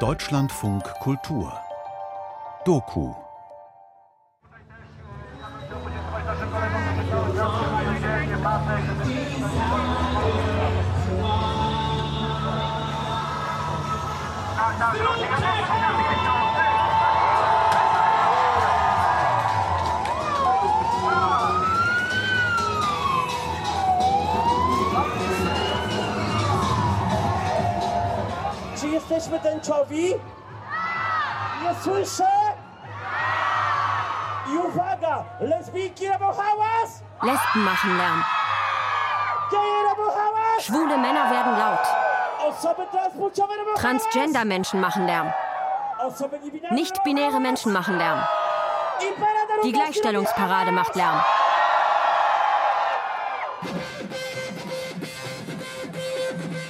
Deutschlandfunk Kultur. Doku jesteśmy tęczowi? Nie słyszę? I uwaga! Lesbijki robią hałas! Lesben machen Lärm. Geje robią hałas! Schwule Männer werden laut. Osoby transpłciowe robią Transgender-Menschen machen Lärm. Nicht-binäre Menschen machen Lärm. Die Gleichstellungsparade macht Lärm.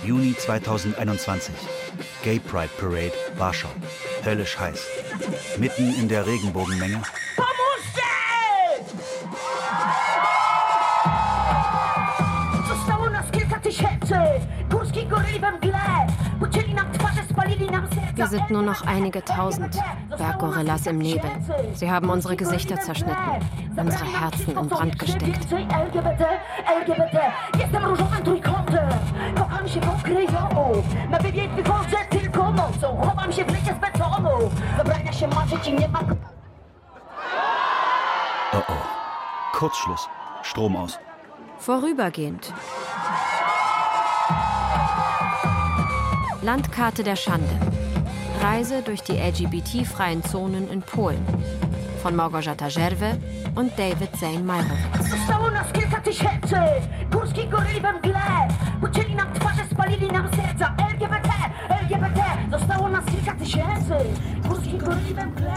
Juni 2021. Gay Pride Parade, Warschau. Höllisch heiß. Mitten in der Regenbogenmenge. Wir sind nur noch einige tausend Berggorillas im Nebel. Sie haben unsere Gesichter zerschnitten, unsere Herzen in Brand gesteckt. Więcej LGBT, LGBT Jestem różowym trójkątem Kocham się pod kryjomu Na wybieg wychodzę nocą Chowam się w lecie z betonu Zabrania się marzyć i nie ma Oh oh. Kurzschluss. Strom aus. Vorübergehend. Landkarte der Schande. Reise durch die LGBT-freien Zonen in Polen. Von Małgorzata Żerwe und David Zane Meyerowitz. Zostało nas kilka tysięcy Górskich goryli we mgle Ucięli nam twarze, spalili nam serca LGBT, LGBT Zostało nas kilka tysięcy Górskich goryli we mgle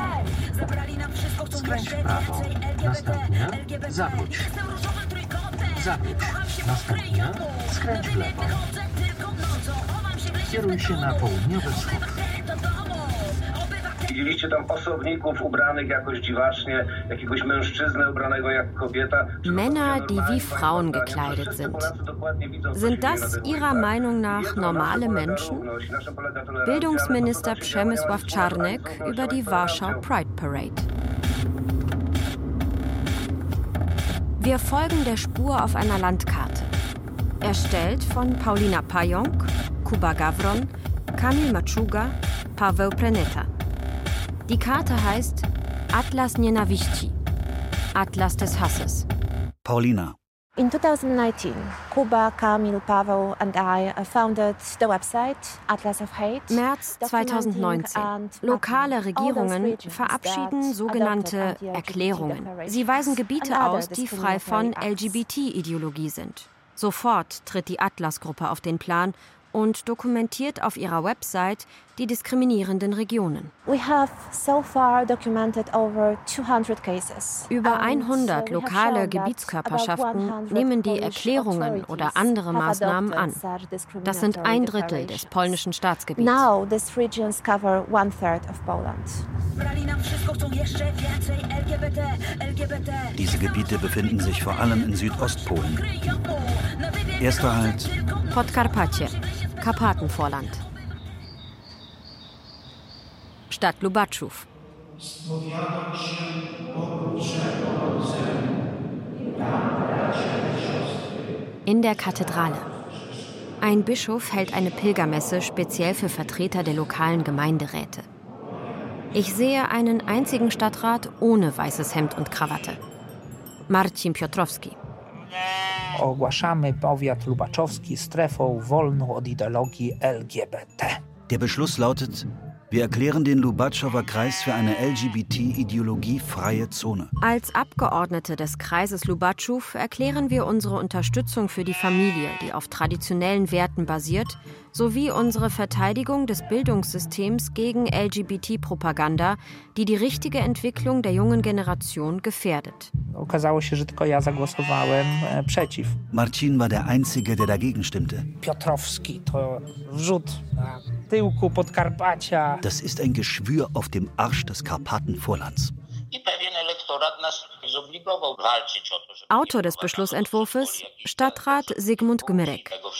Zabrali nam wszystko, chcą Skręć w jeszcze prawo. więcej LGBT, Następnie LGBT zawróć. Jestem różowym trójkątem Zawróć. Kocham się pod Następnie kryjomu. skręć w Na wybieg lewo. wychodzę tylko nocą Chowam się w lesie Kieruj z się na betonu. południowy wschód. Widzieliście tam osobników ubranych jakoś dziwacznie, jakiegoś mężczyznę ubranego jak kobieta. Männer, die wie Frauen gekleidet sind. Sind das Ihrer Meinung nach normale Menschen? Bildungsminister Przemysław Czarnek über die Warschau Pride Parade. Wir folgen der Spur auf einer Landkarte. Erstellt von Paulina Pająk, Kuba Gawron, Kamil Maczuga, Paweł Preneta. Die Karte heißt Atlas Nienawiści. Atlas des Hasses. Paulina. In 2019, Kuba, Kamil, Pavel, and I founded the website Atlas of Hate. März 2019. Lokale Regierungen verabschieden sogenannte Erklärungen. Sie weisen Gebiete aus, die frei von LGBT-Ideologie sind. Sofort tritt die Atlas-Gruppe auf den Plan und dokumentiert auf ihrer Website die diskriminierenden Regionen. We have so far documented over 200 cases. Über And, uh, 100 we have lokale Gebietskörperschaften about 100 nehmen die Erklärungen oder andere Maßnahmen an. Das sind ein Drittel des polnischen Staatsgebiets. Now, these regions cover one third of Poland. Diese Gebiete befinden sich vor allem in Südostpolen. Erster Halt Podkarpacie, Karpatenvorland. Stadt Lubaczów. In der Kathedrale. Ein Bischof hält eine Pilgermesse speziell für Vertreter der lokalen Gemeinderäte. Ich sehe einen einzigen Stadtrat ohne weißes Hemd und Krawatte. Marcin Piotrowski. Ogłaszamy powiat lubaczowski strefą wolną od ideologii LGBT. Der Beschluss lautet, wir erklären den Lubatschower Kreis für eine LGBT-ideologiefreie Zone. Als Abgeordnete des Kreises Lubatschow erklären wir unsere Unterstützung für die Familie, die auf traditionellen Werten basiert, sowie unsere Verteidigung des Bildungssystems gegen LGBT-Propaganda, die die richtige Entwicklung der jungen Generation gefährdet. Okazało się, że tylko ja zagłosowałem e, przeciw. Marcin war der Einzige, der dagegen stimmte. Piotrowski to wrzut na tyłku Podkarpacia. Das ist ein Geschwür auf dem Arsch des Karpatenvorlands. I pewien elektorat nas Autor des jakichś Stadtrat Sigmund tego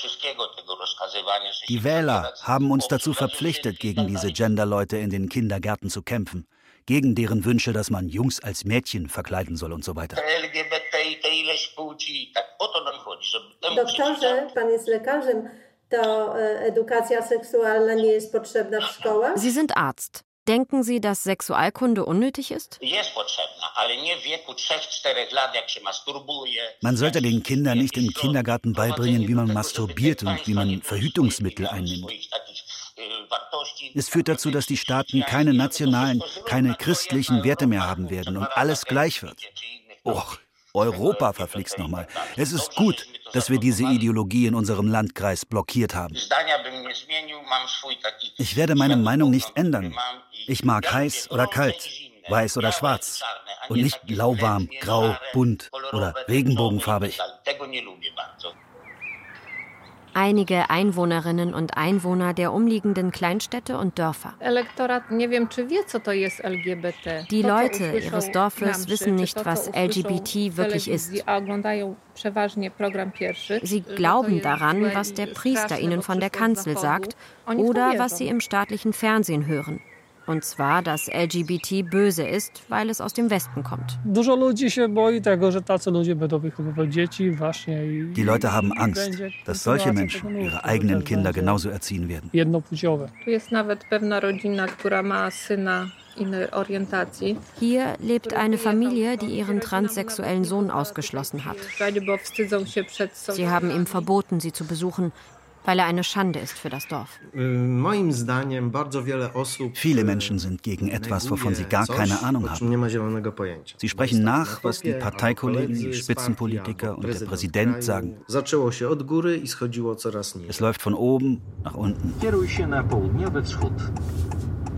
Die Wähler haben uns dazu verpflichtet, gegen diese Genderleute in den Kindergärten zu kämpfen. Gegen deren Wünsche, dass man Jungs als Mädchen verkleiden soll und so weiter. Doktorze, pan jest lekarzem, to e? Sie sind Arzt. Denken Sie, dass Sexualkunde unnötig ist? Man sollte den Kindern nicht im Kindergarten beibringen, wie man masturbiert und wie man Verhütungsmittel einnimmt. Es führt dazu, dass die Staaten keine nationalen, keine christlichen Werte mehr haben werden und alles gleich wird. Och, Europa verflixt nochmal. Es ist gut, dass wir diese Ideologie in unserem Landkreis blockiert haben. Ich werde meine Meinung nicht ändern. Ich mag heiß oder kalt, weiß oder schwarz und nicht lauwarm, grau, bunt oder regenbogenfarbig. Einige Einwohnerinnen und Einwohner der umliegenden Kleinstädte und Dörfer. Die Leute ihres Dorfes wissen nicht, was LGBT wirklich ist. Sie glauben daran, was der Priester ihnen von der Kanzel sagt oder was sie im staatlichen Fernsehen hören. Und zwar, dass LGBT böse ist, weil es aus dem Westen kommt. Die Leute haben Angst, dass solche Menschen ihre eigenen Kinder genauso erziehen werden. Hier lebt eine Familie, die ihren transsexuellen Sohn ausgeschlossen hat. Sie haben ihm verboten, sie zu besuchen, weil er eine Schande ist für das Dorf. Viele Menschen sind gegen etwas, wovon sie gar keine Ahnung haben. Sie sprechen nach, was die Parteikollegen, die Spitzenpolitiker und der Präsident sagen. Es läuft von oben nach unten.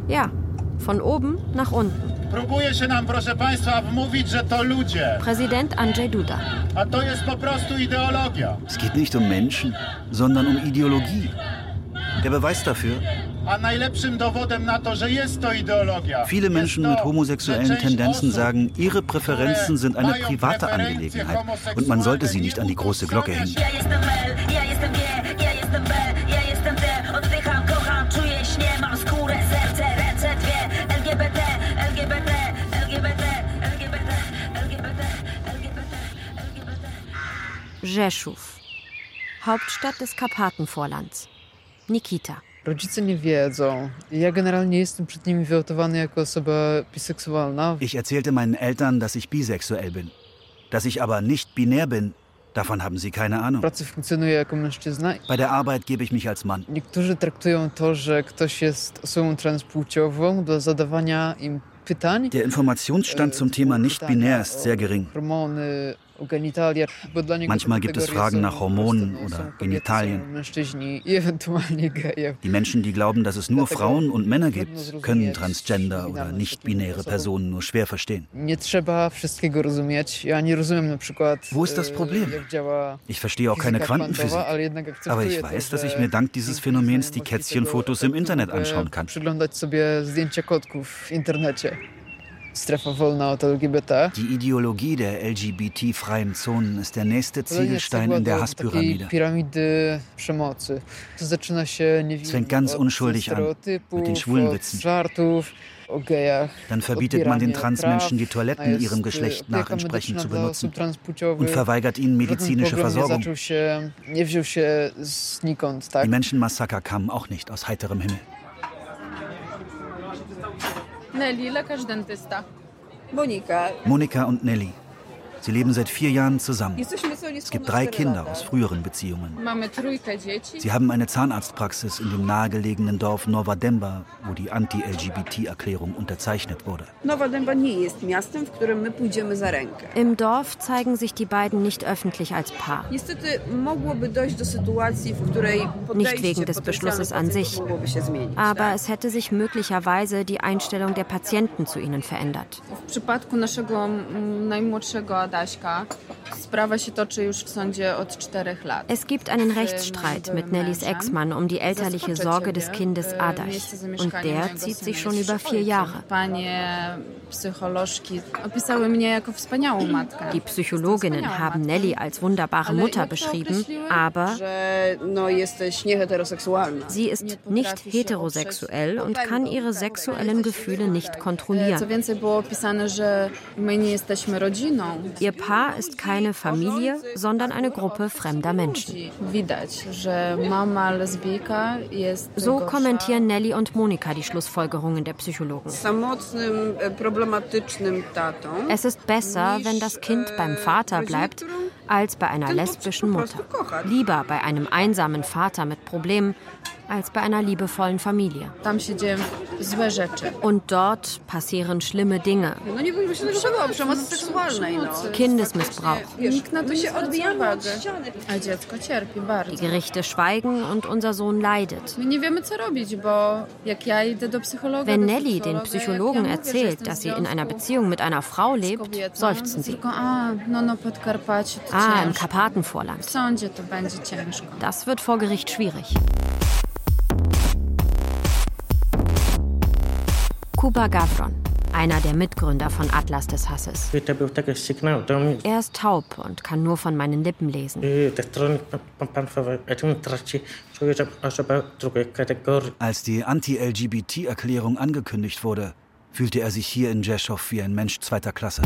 Ja, von oben nach unten. Próbuje się nam, proszę Państwa, wmówić, że to ludzie. Präsident Andrzej Duda. A to jest po prostu ideologia. Es geht nicht um Menschen, sondern um Ideologie. Der Beweis dafür? A najlepszym dowodem na to, że jest to ideologia. Viele Menschen mit homosexuellen Tendenzen sagen, ihre Präferenzen sind eine private Angelegenheit und man sollte sie nicht an die große Glocke hängen. Rzeszów, Hauptstadt des Karpatenvorlands. Nikita. Rodzice nie wiedzą. Ja generalnie jestem przed nimi wyautowany jako osoba biseksualna. Ich erzählte meinen Eltern, dass ich bisexuell bin. Dass ich aber nicht binär bin, davon haben sie keine Ahnung. pracy funkcjonuję jako mężczyzna. Bei der Arbeit gebe ich mich als Mann. Niektórzy traktują to, że ktoś jest osobą transpłciową do zadawania im pytań. Der Informationsstand zum Thema nicht-binär ist sehr gering. Manchmal gibt es Fragen nach Hormonen oder Genitalien. Die Menschen, die glauben, dass es nur Frauen und Männer gibt, können transgender oder nicht-binäre Personen nur schwer verstehen. Wo ist das e, Problem? Ich verstehe auch keine Quantenphysik. Aber ich weiß, dass ich mir dank dieses Phänomens die Kätzchenfotos im Internet anschauen kann. Strefa wolna od LGBT. Die Ideologie der LGBT-freien Zonen ist der nächste Ziegelstein in der Hasspyramide. Es fängt ganz unschuldig an, mit den o gejach. Dann verbietet man den Transmenschen, die Toiletten ihrem Geschlecht nach entsprechend zu benutzen und verweigert ihnen medizinische Versorgung. Die Menschenmassaker kamen auch nicht aus heiterem Himmel. Nelly, lekarz dentysta. Monika. Monika und Nelly. Sie leben seit vier Jahren zusammen. Es gibt drei Kinder aus früheren Beziehungen. Sie haben eine Zahnarztpraxis in dem nahegelegenen Dorf Nova Demba, wo die Anti-LGBT-Erklärung unterzeichnet wurde. Im Dorf zeigen sich die beiden nicht öffentlich als Paar. Nicht wegen des Beschlusses an sich, aber es hätte sich möglicherweise die Einstellung der Patienten zu ihnen verändert. W Adama Es gibt einen Rechtsstreit mit Nellys Ex-Mann um die elterliche Sorge des Kindes Adaś. Und der zieht sich schon über vier Jahre. Die Psychologinnen haben Nelly als wunderbare Mutter beschrieben, aber sie ist nicht heterosexuell und kann ihre sexuellen Gefühle nicht kontrollieren. Ihr Paar ist keine Familie, sondern eine Gruppe fremder Menschen. So kommentieren Nelly und Monika die Schlussfolgerungen der Psychologen. Es ist besser, wenn das Kind beim Vater bleibt, als bei einer lesbischen Mutter. Lieber bei einem einsamen Vater mit Problemen, als bei einer liebevollen Familie. Und dort passieren schlimme Dinge. Kindesmissbrauch. Die Gerichte schweigen und unser Sohn leidet. Wenn Nelly den Psychologen erzählt, dass sie in einer Beziehung mit einer Frau lebt, seufzen sie. Ah, im Karpatenvorland. Das wird vor Gericht schwierig. Kuba Gavron, einer der Mitgründer von Atlas des Hasses. Er ist taub und kann nur von meinen Lippen lesen. Als die Anti-LGBT-Erklärung angekündigt wurde, fühlte er sich hier in Jeschow wie ein Mensch zweiter Klasse.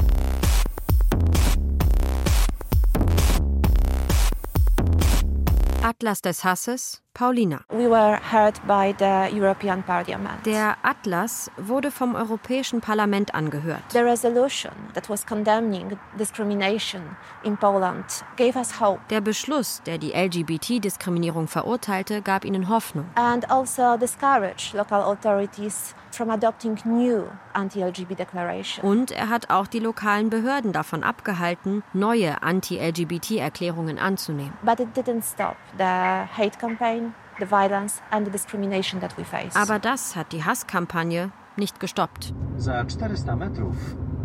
Atlas des Hasses, Paulina. We were heard by the European Parliament. Der Atlas wurde vom Europäischen Parlament angehört. The resolution that was condemning discrimination in Poland gave us hope. Der Beschluss, der die LGBT-Diskriminierung verurteilte, gab ihnen Hoffnung. And also discouraged local authorities from adopting new anti-LGBT declarations. Und er hat auch die lokalen Behörden davon abgehalten, neue Anti-LGBT-Erklärungen anzunehmen. But it didn't stop the hate campaign, the violence and the discrimination that we face. Aber das hat die Hasskampagne nicht gestoppt. Za 400 metrów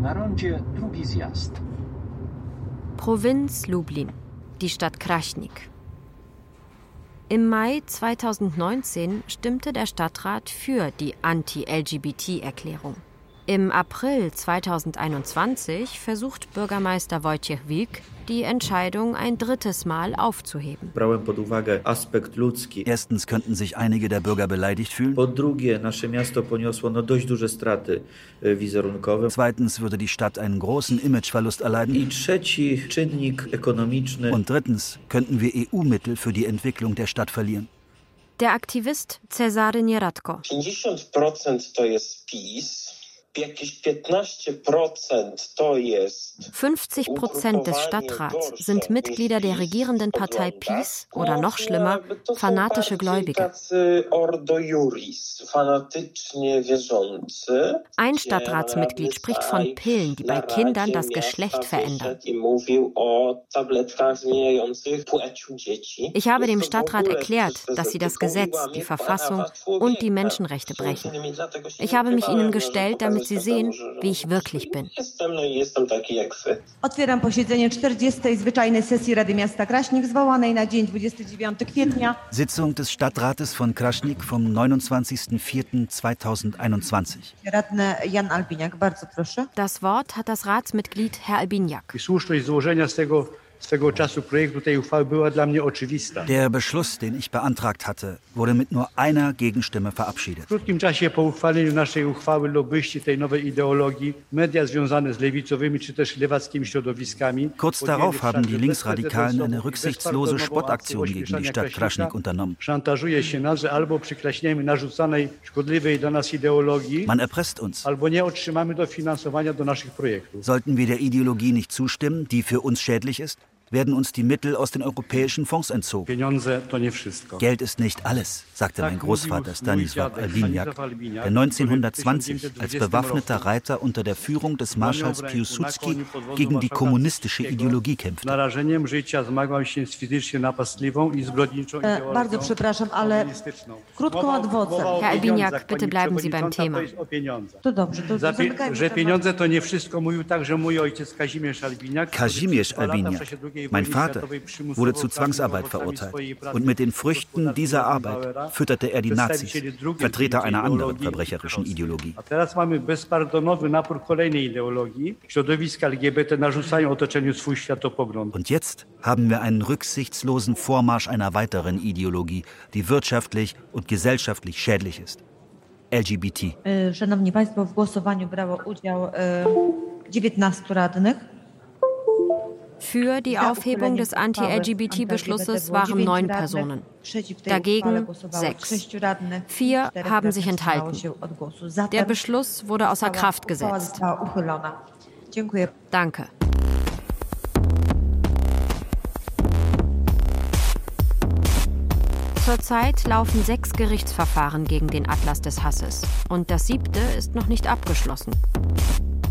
na rondzie drugi zjazd. Provinz Lublin, die Stadt Kraśnik. Im Mai 2019 stimmte der Stadtrat für die Anti-LGBT-Erklärung. Im April 2021 versucht Bürgermeister Wojciech Wilk, die Entscheidung ein drittes Mal aufzuheben. Erstens könnten sich einige der Bürger beleidigt fühlen. Zweitens würde die Stadt einen großen Imageverlust erleiden. Und drittens könnten wir EU-Mittel für die Entwicklung der Stadt verlieren. Der Aktivist Cezary Nieradko. 50% to jest PiS, jakieś 15% to jest 50 Prozent des Stadtrats sind Mitglieder der regierenden Partei PiS oder noch schlimmer, fanatische Gläubige. Ein Stadtratsmitglied spricht von Pillen, die bei Kindern das Geschlecht verändern. Ich habe dem Stadtrat erklärt, dass sie das Gesetz, die Verfassung und die Menschenrechte brechen. Ich habe mich ihnen gestellt, damit sie sehen, wie ich wirklich bin. Otwieram posiedzenie 40. zwyczajnej sesji Rady Miasta Kraśnik zwołanej na dzień 29 kwietnia. Sitzung des Stadtrates von Kraśnik vom 29.04.2021. Radny Jan Albiniak, bardzo proszę. Das Wort hat das Ratsmitglied Herr Albiniak. I słuszność złożenia z tego Der Beschluss, den ich beantragt hatte, wurde mit nur einer Gegenstimme verabschiedet. W krótkim czasie po uchwaleniu naszej uchwały lobbyści tej nowej ideologii, media związane z lewicowymi czy też lewackimi środowiskami... Kurz darauf haben die Linksradikalen eine rücksichtslose Spottaktion gegen die Stadt Kraschnik unternommen. Szantażuje się nas, że albo przyklaśniemy narzucanej szkodliwej dla nas ideologii, Man erpresst uns. albo nie otrzymamy dofinansowania do naszych projektów. Sollten wir der Ideologie nicht zustimmen, die für uns schädlich ist? Werden uns die Mittel aus den europäischen Fonds entzogen. Geld ist nicht alles, sagte mein Großvater Stanisław Albiniak, der 1920 als bewaffneter Reiter unter der Führung des Marschalls Piłsudski gegen die kommunistische Ideologie kämpfte. E, bardzo przepraszam, ale krótką adwocę. Herr Albiniak, bitte bleiben Sie beim Thema. To dobrze, to Za pie- zamykajmy że temat. pieniądze to nie wszystko, mówił także mój ojciec Kazimierz Albiniak. Kazimierz Albiniak, mein Vater, wurde zu Zwangsarbeit verurteilt. Und mit den Früchten dieser Arbeit fütterte er die Nazis, Vertreter einer anderen verbrecherischen Ideologie. Und jetzt haben wir einen rücksichtslosen Vormarsch einer weiteren Ideologie, die wirtschaftlich und gesellschaftlich schädlich ist. LGBT. E, Szanowni Państwo, w głosowaniu brało udział e, 19 radnych. Für die Aufhebung des Anti-LGBT-Beschlusses waren neun Personen. Dagegen sechs. Vier haben sich enthalten. Der Beschluss wurde außer Kraft gesetzt. Danke. Zurzeit laufen sechs Gerichtsverfahren gegen den Atlas des Hasses und das siebte ist noch nicht abgeschlossen.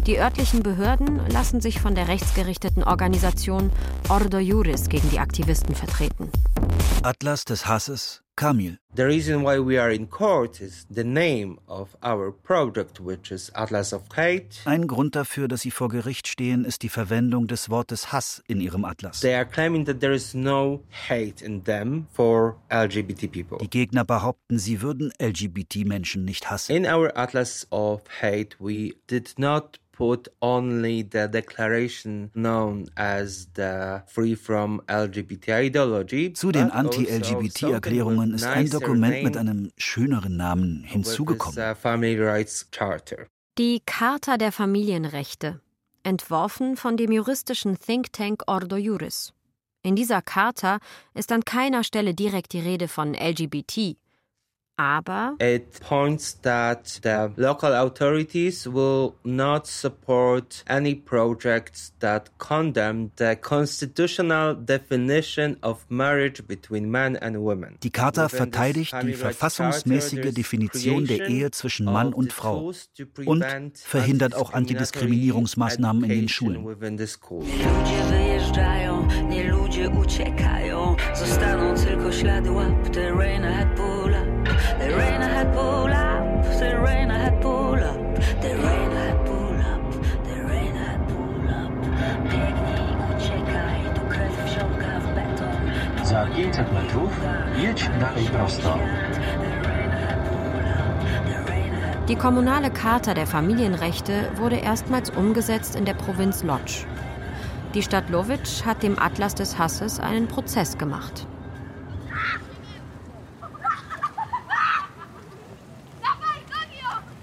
Die örtlichen Behörden lassen sich von der rechtsgerichteten Organisation Ordo Juris gegen die Aktivisten vertreten. Atlas des Hasses, Kamil. The reason why we are in court is the name of our project, which is Atlas of Hate. Ein Grund dafür, dass sie vor Gericht stehen, ist die Verwendung des Wortes Hass in ihrem Atlas. They are claiming that there is no hate in them for LGBT people. Die Gegner behaupten, sie würden LGBT-Menschen nicht hassen. In our Atlas of Hate, we did not put only the declaration known as the Free from LGBT Ideology. Zu den but Anti-LGBT-Erklärungen ist ein Dokument mit einem schöneren Namen hinzugekommen. Charter. Die Charta der Familienrechte, entworfen von dem juristischen Think Tank Ordo Juris. In dieser Charta ist an keiner Stelle direkt die Rede von LGBT. Aber It points that the local authorities will not support any projects that condemn the constitutional definition of marriage between men and women. Die Charta verteidigt die verfassungsmäßige Definition der Ehe zwischen Mann und Frau und verhindert auch Antidiskriminierungsmaßnahmen in den Schulen. within the schools. Ludzie wyjeżdżają, nie ludzie uciekają Zostaną tylko ślady łap pull up The rain ahead pull up The rain ahead pull up The rain ahead pull up The rain ahead pull up Biegnij, uciekaj Tu krew wsiąka w beton Za 500 metrów jedź dalej prosto. die kommunale Charta der Familienrechte wurde erstmals umgesetzt in der Provinz Lodz. Die Stadt Lovitsch hat dem Atlas des Hasses einen Prozess gemacht.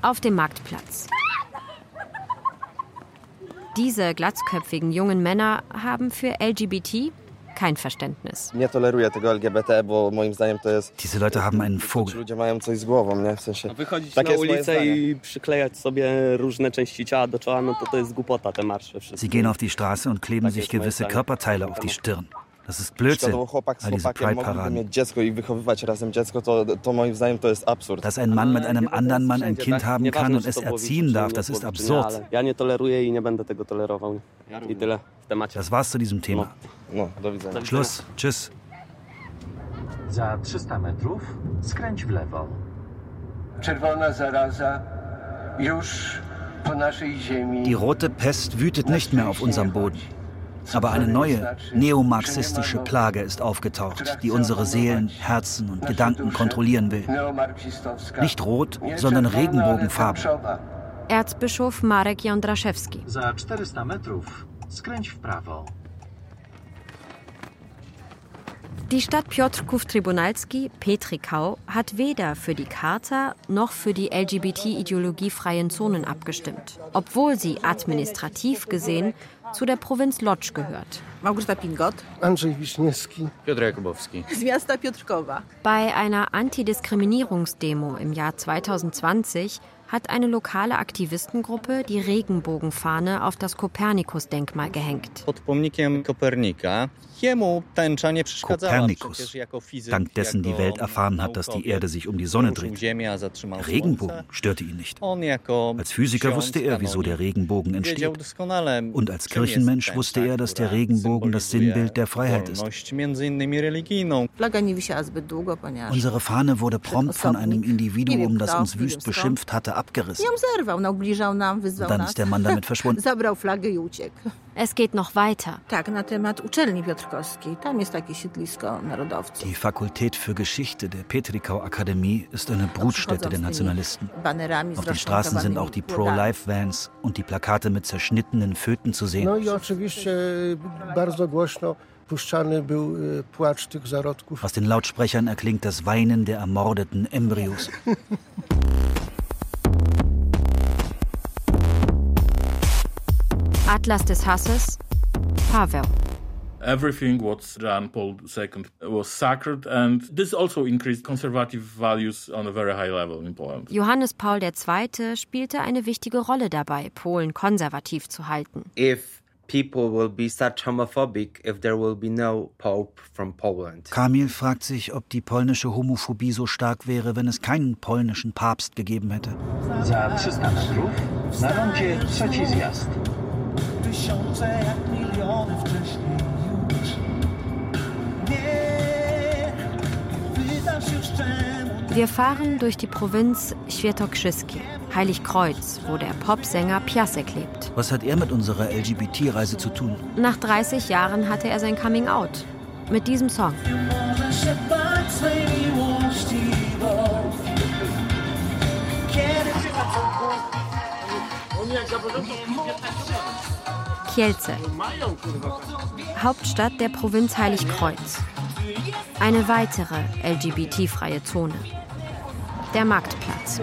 Auf dem Marktplatz. Diese glatzköpfigen jungen Männer haben für LGBT kein Verständnis. Diese Leute haben einen Vogel. Sie gehen auf die Straße und kleben sich gewisse Körperteile auf die Stirn. Das ist Blödsinn, chłopakiem mogliby Pride-Paraden. Dass ein Mann mit einem anderen Mann ein Kind haben kann und es erziehen darf, das ist absurd. Das war's zu diesem Thema. Schluss. Tschüss. Za 300 metrów skręć w lewo. Czerwona zaraza już po naszej ziemi. Die rote Pest wütet nicht mehr auf unserem Boden. Aber eine neue, neomarxistische Plage ist aufgetaucht, die unsere Seelen, Herzen und Gedanken kontrollieren will. Nicht rot, sondern Regenbogenfarben. Erzbischof Marek Jądraszewski. Za 400 metrów skręć w prawo. Die Stadt Piotrków Tribunalski, Petrikau, hat weder für die Charta noch für die LGBT-ideologiefreien Zonen abgestimmt, obwohl sie administrativ gesehen zu der Provinz Lodz gehört. Małgorzata Pingot Andrzej Wiśniewski. Piotr Jakubowski. z miasta Piotrkowa. Bei einer Antidiskriminierungsdemo im Jahr 2020 hat eine lokale Aktivistengruppe die Regenbogenfahne auf das Kopernikus-Denkmal gehängt. Pod pomnikiem Kopernika. Kopernikus, dank dessen die Welt erfahren hat, dass die Erde sich um die Sonne dreht. Der. Regenbogen störte ihn nicht. Als Physiker wusste er, wieso der Regenbogen entsteht. Und als Kirchenmensch wusste er, dass der Regenbogen das Sinnbild der Freiheit ist. Unsere Fahne wurde prompt von einem Individuum, das uns wüst beschimpft hatte, abgerissen. Dann ist der Mann damit verschwunden. Es geht noch weiter. Die Fakultät für Geschichte der Petrikau Akademie ist eine Brutstätte der Nationalisten. Auf den Straßen sind auch die Pro-Life-Vans und die Plakate mit zerschnittenen Föten zu sehen. Zarodków. Aus den Lautsprechern erklingt das Weinen der ermordeten Embryos. Atlas des Hasses, Pavel. Everything what Jan Paul II was sacred, and this also increased conservative values on a very high level in Poland. Johannes Paul II. spielte eine wichtige Rolle dabei, Polen konservativ zu halten. If people will be such homophobic if there will be no Pope from Poland. Kamil fragt sich, ob die polnische Homophobie so stark wäre, wenn es keinen polnischen Papst gegeben hätte. Za 300 metrów na rondzie trzeci zjazd. Tysiące jak miliony wcześniej już Nie pytasz już czemu Wir fahren durch die Provinz Świętokrzyskie, Heiligkreuz, wo der Popsänger Piasek lebt. Was hat er mit unserer LGBT-Reise zu tun? Nach 30 Jahren hatte er sein Coming Out. Mit diesem Song. możesz się swej miłości, bo Kiedy Kielce, Hauptstadt der Provinz Heiligkreuz. Eine weitere LGBT-freie Zone. Der Marktplatz.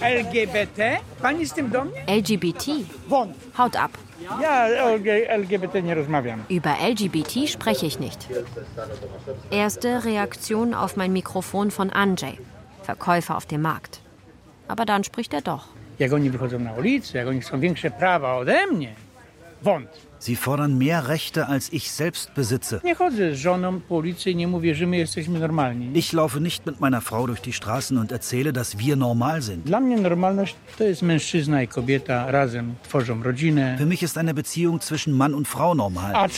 LGBT? Pani z tym do mnie? LGBT? Haut ab. Ja LGBT nie rozmawiam. Über LGBT spreche ich nicht. Erste Reaktion auf mein Mikrofon von Andrzej, Verkäufer auf dem Markt. Aber dann spricht er doch. Jak oni wychodzą na ulicę, jak oni chcą większe prawa ode mnie. Wąt. Sie fordern mehr Rechte, als ich selbst besitze. Ich laufe nicht mit meiner Frau durch die Straßen und erzähle, dass wir normal sind. Für mich ist eine Beziehung zwischen Mann und Frau normal.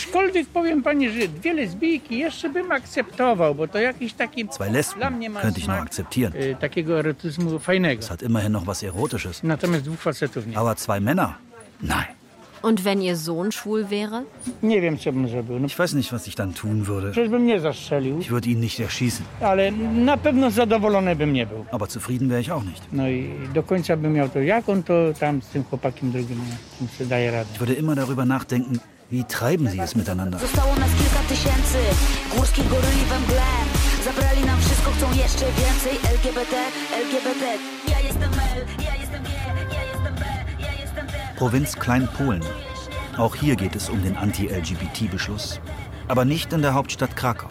Zwei Lesben könnte ich noch akzeptieren. Es hat immerhin noch was Erotisches. Aber zwei Männer? Nein. Und wenn ihr Sohn schwul wäre? Ich weiß nicht, was ich dann tun würde. Ich würde ihn nicht erschießen. Aber zufrieden wäre ich auch nicht. Ich würde immer darüber nachdenken, wie treiben sie es miteinander. Zabrali nam wszystko, chcą jeszcze więcej LGBT, LGBT Ja jestem L, Provinz Kleinpolen. Auch hier geht es um den Anti-LGBT-Beschluss. Aber nicht in der Hauptstadt Krakau.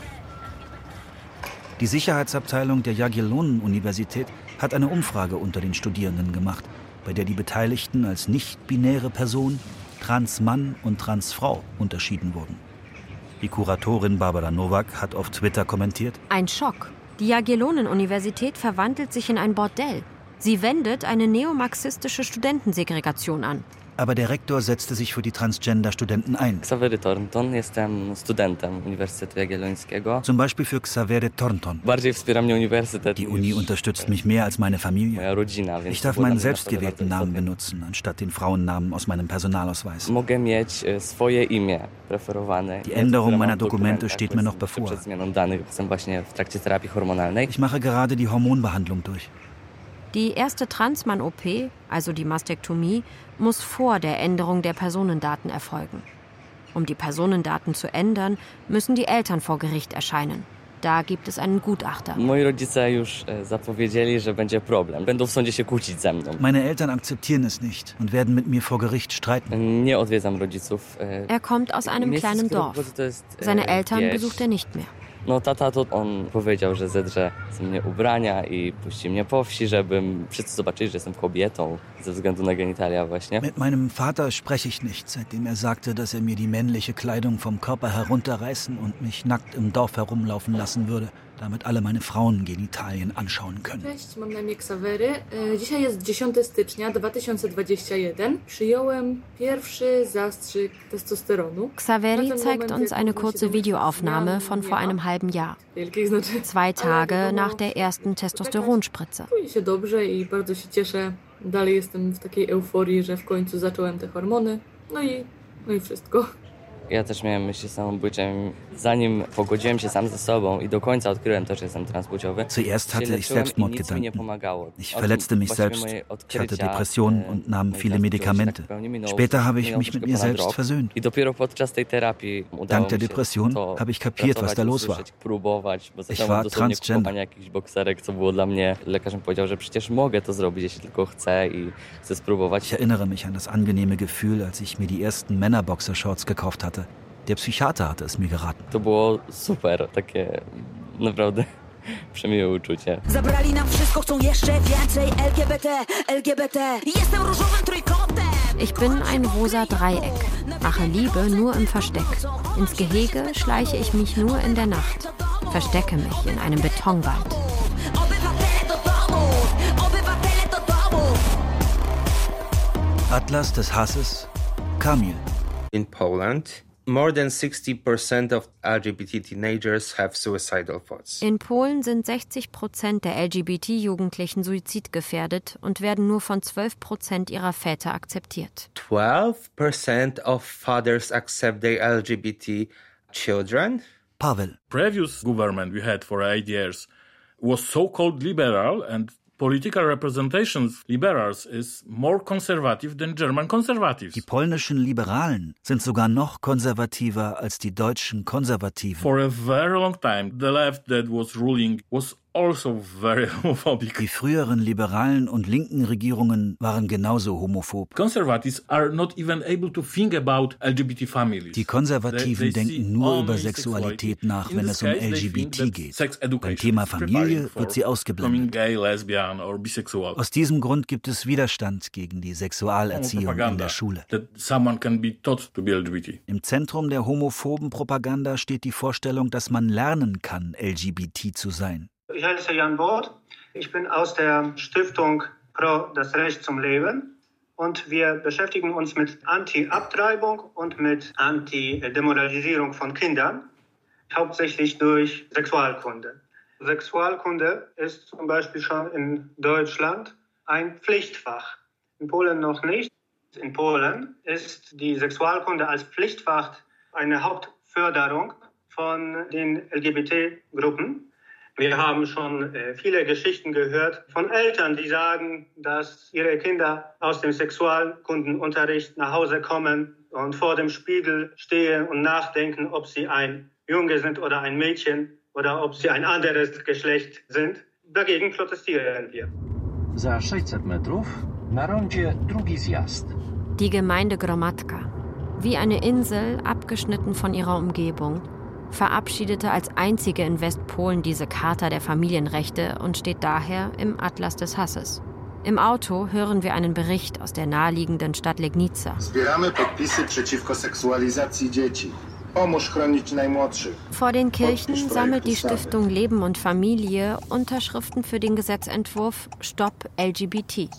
Die Sicherheitsabteilung der Jagiellonen-Universität hat eine Umfrage unter den Studierenden gemacht, bei der die Beteiligten als nicht-binäre Person, Transmann und Transfrau unterschieden wurden. Die Kuratorin Barbara Nowak hat auf Twitter kommentiert, Ein Schock. Die Jagiellonen-Universität verwandelt sich in ein Bordell. Sie wendet eine neomarxistische Studentensegregation an. Aber der Rektor setzte sich für die Transgender-Studenten ein. Ksawery Thornton, jestem studentem Uniwersytetu Jagiellońskiego. Zum Beispiel für Xavier Thornton. Die Uni unterstützt mich mehr als meine Familie. Ich darf meinen selbstgewählten Namen benutzen, anstatt den Frauennamen aus meinem Personalausweis. E. Die Änderung meiner Dokumente steht mir noch bevor. Ich mache gerade die Hormonbehandlung durch. Die erste Transmann-OP, also die Mastektomie, muss vor der Änderung der Personendaten erfolgen. Um die Personendaten zu ändern, müssen die Eltern vor Gericht erscheinen. Da gibt es einen Gutachter. E. Meine Eltern akzeptieren es nicht und werden mit mir vor Gericht streiten. E, Er kommt aus einem kleinen Dorf. e, Seine Eltern besucht er nicht mehr. No tata to on powiedział, że zedrze z mnie ubrania i puści mnie po wsi, żebym wszyscy zobaczyli, że jestem kobietą ze względu na genitalia właśnie. Mit meinem Vater spreche ich nicht, seitdem er sagte, dass er mir die männliche Kleidung vom Körper herunterreißen und mich nackt im Dorf herumlaufen lassen würde damit alle meine Frauengenitalien anschauen können. Cześć, mam na imię Ksawery. E, dzisiaj jest 10 stycznia 2021. Przyjąłem pierwszy zastrzyk Testosteronu. Xaveri zeigt uns eine kurze Videoaufnahme von vor einem halben Jahr. Zwei Tage nach der ersten Testosteronspritze. Czuję się dobrze i bardzo się cieszę. Dalej jestem w takiej euforii, że w końcu zacząłem te hormony. No i, no i wszystko. Ja też miałem myśli samobójcze, zanim pogodziłem się sam ze sobą i do końca odkryłem to, że jestem transpłciowy. Zuerst hatte ich Selbstmordgedanken. Ich verletzte mich selbst. Ich hatte Depressionen und nahm viele Medikamente. Später habe ich mich mit mir selbst versöhnt. Dank der Depression habe ich kapiert, was da los war. Ich war transgender. jakiś bokserek, co było dla mnie. Lekarz mi powiedział, że przecież mogę to zrobić, jeśli tylko chcę i chcę spróbować. Ich erinnere mich an das angenehme Gefühl, als ich mir die ersten Männerboxershorts gekauft hatte. Der Psychiater hatte es mir geraten. To było super, takie naprawdę przemiłe uczucie. Zabrali nam wszystko, chcą jeszcze więcej LGBT, LGBT. Jestem różowym trójkątem. Ich bin ein rosa Dreieck, mache Liebe nur im Versteck. Ins Gehege schleiche ich mich nur in der Nacht, verstecke mich in einem Betonwald. Atlas des Hasses, Kamil. In Poland, more than 60% of LGBT teenagers have suicidal thoughts. In Polen sind 60 Prozent der LGBT-Jugendlichen suizidgefährdet und werden nur von 12 Prozent ihrer Väter akzeptiert. 12% of fathers accept their LGBT children? Pavel. Previous government we had for eight years was so-called liberal and political representations liberals is more conservative than German conservatives. Die polnischen Liberalen sind sogar noch konservativer als die deutschen Konservativen. For a very long time, the left that was ruling was. Die früheren liberalen und linken Regierungen waren genauso homophob. Conservatives are not even able to think about LGBT families. Die Konservativen denken nur über Sexualität nach, wenn es um LGBT geht. Beim Thema Familie wird sie ausgeblendet. Gay, lesbian or bisexual. Aus diesem Grund gibt es Widerstand gegen die Sexualerziehung in der Schule. That someone can be taught to be LGBT. Im Zentrum der homophoben Propaganda steht die Vorstellung, dass man lernen kann, LGBT zu sein. Ich heiße Jan Both. Ich bin aus der Stiftung Pro das Recht zum Leben. Und wir beschäftigen uns mit Anti-Abtreibung und mit Anti-Demoralisierung von Kindern, hauptsächlich durch Sexualkunde. Sexualkunde ist zum Beispiel schon in Deutschland ein Pflichtfach, in Polen noch nicht. In Polen ist die Sexualkunde als Pflichtfach eine Hauptförderung von den LGBT-Gruppen. Wir haben schon äh, viele Geschichten gehört von Eltern, die sagen, dass ihre Kinder aus dem Sexualkundenunterricht nach Hause kommen und vor dem Spiegel stehen und nachdenken, ob sie ein Junge sind oder ein Mädchen oder ob sie ein anderes Geschlecht sind. Dagegen protestieren wir. Za 600 metrów na rondzie drugi zjazd. Die Gemeinde Gromadka. Wie eine Insel, abgeschnitten von ihrer Umgebung, verabschiedete als einzige in Westpolen diese Charta der Familienrechte und steht daher im Atlas des Hasses. Im Auto hören wir einen Bericht aus der naheliegenden Stadt Legnica. Vor den Kirchen sammelt die Stiftung Leben und Familie Unterschriften für den Gesetzentwurf Stopp LGBT.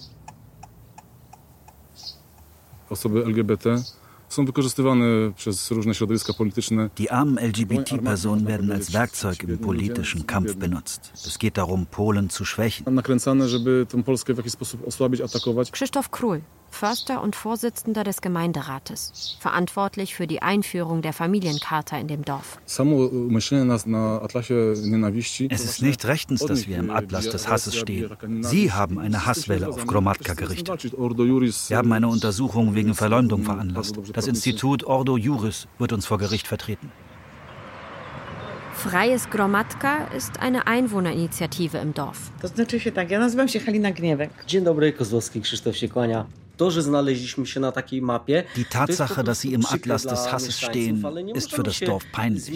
Osoby LGBT są wykorzystywane przez różne środowiska polityczne. Die armen LGBT-Personen werden als Werkzeug im politischen Kampf benutzt. Es geht darum, Polen zu schwächen. Nakręcane, żeby tę Polskę w jakiś sposób osłabić, atakować. Krzysztof Krull, Förster und Vorsitzender des Gemeinderates, verantwortlich für die Einführung der Familiencharta in dem Dorf. Es ist nicht rechtens, dass wir im Atlas des Hasses stehen. Sie haben eine Hasswelle auf Gromadka gerichtet. Wir haben eine Untersuchung wegen Verleumdung veranlasst. Das Institut Ordo Juris wird uns vor Gericht vertreten. Freies Gromadka ist eine Einwohnerinitiative im Dorf. To znaczy się tak, ja nazywam się Halina Gniewek. Dzień dobry, Kozłowski Krzysztof się kłania. Die Tatsache, dass sie im Atlas des Hasses stehen, ist für das Dorf peinlich.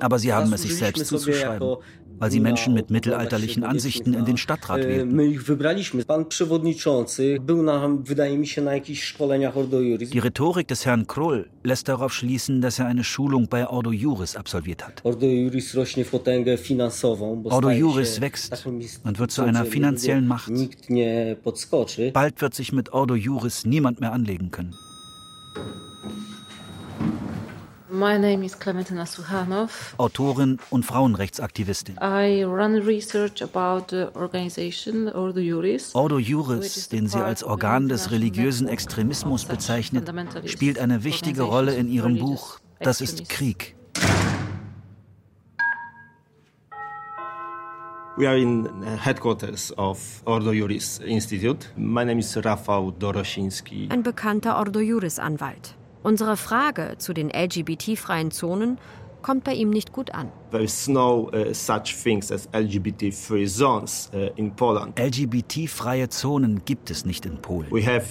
Aber sie haben es sich selbst zuzuschreiben weil sie Menschen mit mittelalterlichen Ansichten in den Stadtrat wählten. Die Rhetorik des Herrn Kroll lässt darauf schließen, dass er eine Schulung bei Ordo Juris absolviert hat. Ordo Juris wächst und wird zu einer finanziellen Macht. Bald wird sich mit Ordo Juris niemand mehr anlegen können. My name is Clementina Suhanov. Autorin und Frauenrechtsaktivistin. I run research about the organization Ordo Juris. Ordo Juris, den sie als Organ des religiösen Extremismus bezeichnet, spielt eine wichtige Rolle in ihrem Buch Das ist Krieg. We are in uh, headquarters of Ordo Juris Institute. My name is Rafał Dorosiński. Ein bekannter Ordo Juris Anwalt. Unsere Frage zu den LGBT-freien Zonen kommt bei ihm nicht gut an. There is no uh, such things as LGBT-free zones uh, in Poland. LGBT-freie Zonen gibt es nicht in Polen. We have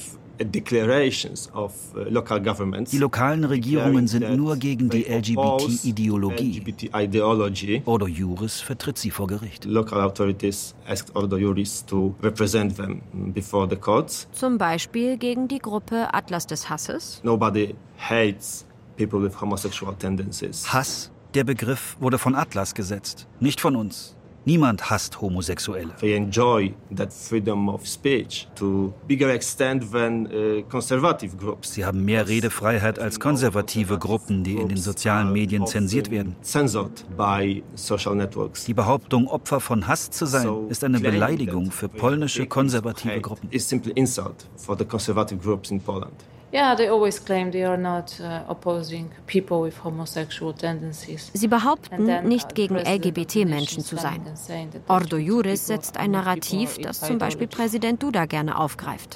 declarations of uh, local governments. Die lokalen Regierungen sind nur gegen die LGBT-Ideologie. LGBT Ordo Juris vertritt sie vor Gericht. Local authorities asked Ordo Juris to represent them before the courts. Zum Beispiel gegen die Gruppe Atlas des Hasses. Nobody hates people with homosexual tendencies. Hass, der Begriff wurde von Atlas gesetzt, nicht von uns. Niemand hasst Homosexuelle. They enjoy that freedom of speech to bigger extent than uh, conservative groups. Sie haben mehr Redefreiheit als konservative Gruppen, die in den sozialen Medien zensiert werden. Censored by social networks. Die Behauptung, Opfer von Hass zu sein, ist eine Beleidigung für polnische konservative Gruppen. Is simply insult for the conservative groups in Poland. Yeah, they always claim they are not uh, opposing people with homosexual tendencies. Sie behaupten, nicht gegen LGBT-Menschen zu sein. Ordo Juris setzt ein Narrativ, das zum Beispiel Präsident Duda gerne aufgreift.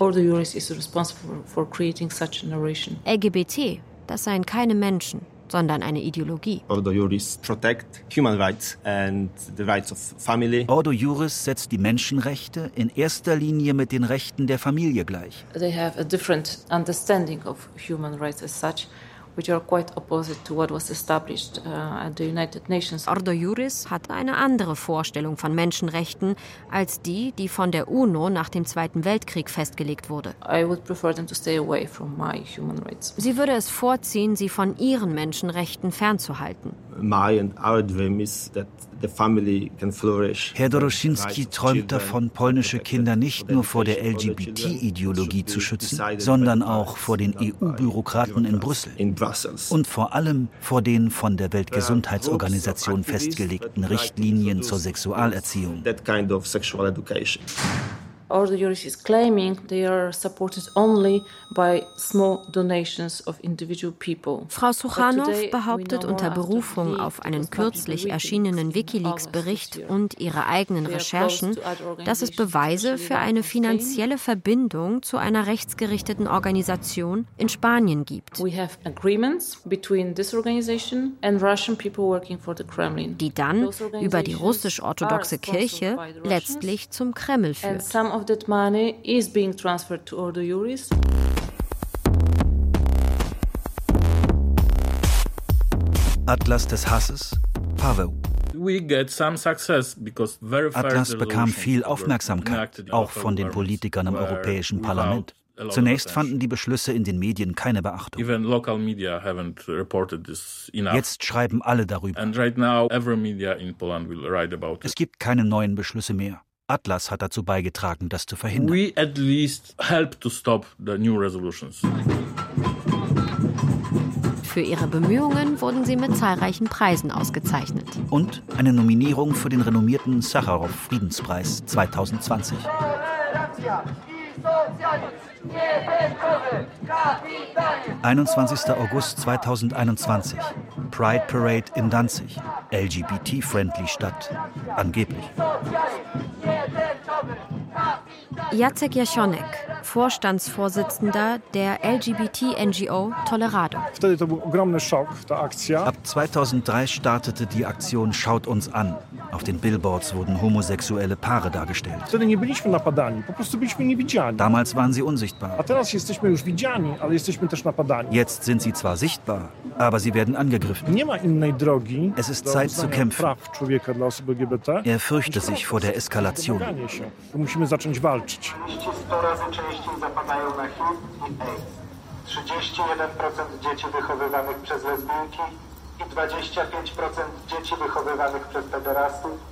LGBT, das seien keine Menschen, sondern eine Ideologie. Ordo Juris protect human rights and the rights of family. Ordo Juris setzt die Menschenrechte in erster Linie mit den Rechten der Familie gleich. They have a different understanding of human rights as such which are quite opposite to what was established uh, at the United Nations. Ordo Juris hat eine andere Vorstellung von Menschenrechten als die, die von der UNO nach dem Zweiten Weltkrieg festgelegt wurde. I would prefer them to stay away from my human rights. Sie würde es vorziehen, sie von ihren Menschenrechten fernzuhalten. My and our dream is that the family can flourish. Herr Doroschinski träumt davon, polnische Kinder nicht nur vor der LGBT-Ideologie zu schützen, sondern auch vor den EU-Bürokraten in Brüssel und vor allem vor den von der Weltgesundheitsorganisation festgelegten Richtlinien zur Sexualerziehung. Ordo Juris is claiming they are supported only by small donations of individual people. Frau Suchanov behauptet unter Berufung auf einen kürzlich erschienenen WikiLeaks-Bericht und ihre eigenen Recherchen, dass es Beweise für eine finanzielle Verbindung zu einer rechtsgerichteten Organisation in Spanien gibt. We have agreements between this organization and Russian people working for the Kremlin. Die dann über die russisch-orthodoxe Kirche letztlich zum Kreml führt of that money is being transferred to Ordo Juris. Atlas des Hasses, Paweł. Atlas bekam viel Aufmerksamkeit, auch von den Politikern im Europäischen Parlament. Zunächst fanden die Beschlüsse in den Medien keine Beachtung. Jetzt schreiben alle darüber. Es gibt keine neuen Beschlüsse mehr. Atlas hat dazu beigetragen, das zu verhindern. We at least help to stop the new resolutions. Für ihre Bemühungen wurden sie mit zahlreichen Preisen ausgezeichnet. Und eine Nominierung für den renommierten Sacharow-Friedenspreis 2020. 21. August 2021. Pride Parade in Danzig. LGBT-friendly Stadt. Angeblich. Jacek Jaszonek, Vorstandsvorsitzender der LGBT-NGO Tolerado. Ab 2003 startete die Aktion Schaut uns an. Auf den Billboards wurden homosexuelle Paare dargestellt. Damals waren sie unsichtbar. Jetzt sind sie zwar sichtbar, aber sie werden angegriffen. Es ist Zeit zu kämpfen. Er fürchte sich vor der Eskalation. 100 razy częściej zapadają na HIV i AIDS. 31% dzieci wychowywanych przez lesbijki i 25% dzieci wychowywanych przez pederastów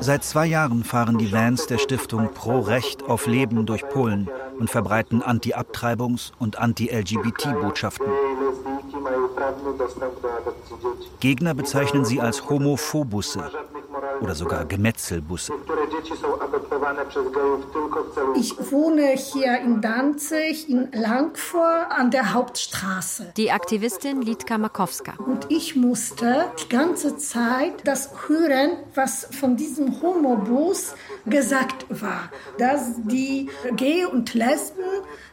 Seit zwei Jahren fahren die Vans der Stiftung Pro Recht auf Leben durch Polen und verbreiten Anti-Abtreibungs- und Anti-LGBT-Botschaften. Gegner bezeichnen sie als Homophobusse oder sogar Gemetzelbusse. Ich wohne hier in Danzig, in Langfor an der Hauptstraße. Die Aktivistin Litka Makowska. Und ich musste die ganze Zeit das hören, was von diesem Homobus gesagt war. Dass die Gay und Lesben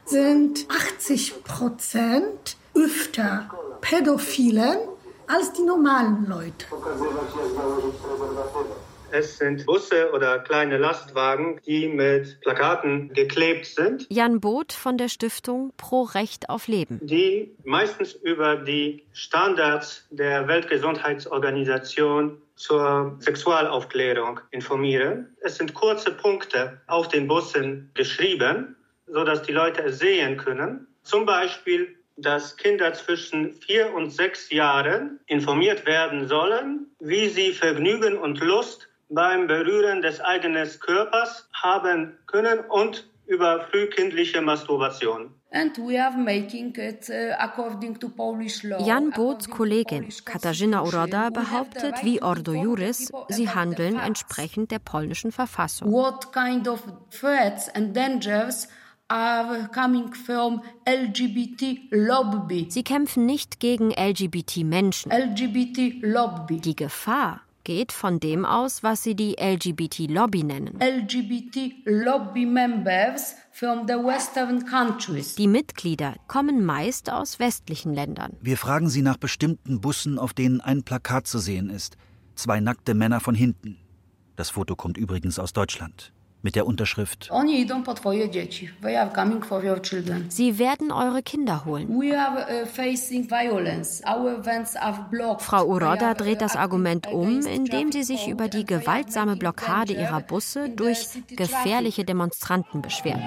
sind 80 Prozent öfter Pädophilen als die normalen Leute. Es sind Busse oder kleine Lastwagen, die mit Plakaten geklebt sind. Jan Both von der Stiftung Pro Recht auf Leben. Die meistens über die Standards der Weltgesundheitsorganisation zur Sexualaufklärung informieren. Es sind kurze Punkte auf den Bussen geschrieben, sodass die Leute es sehen können. Zum Beispiel dass Kinder zwischen vier und sechs Jahren informiert werden sollen, wie sie Vergnügen und Lust beim Berühren des eigenen Körpers haben können und über frühkindliche Masturbation. Uh, Jan Boths Kollegin Katarzyna Uroda behauptet, wie Ordo Juris, sie handeln entsprechend der polnischen Verfassung. What kind of threats and dangers coming from LGBT lobby. Sie kämpfen nicht gegen LGBT-Menschen. LGBT lobby. Die Gefahr geht von dem aus, was sie die LGBT-Lobby nennen. LGBT-Lobby-Members from the Western countries. Die Mitglieder kommen meist aus westlichen Ländern. Wir fragen sie nach bestimmten Bussen, auf denen ein Plakat zu sehen ist. Zwei nackte Männer von hinten. Das Foto kommt übrigens aus Deutschland mit der Unterschrift. Sie werden eure Kinder holen. Uh, Frau Uroda dreht das Argument um, indem sie sich über die gewaltsame Blockade ihrer Busse durch gefährliche Demonstranten beschwert.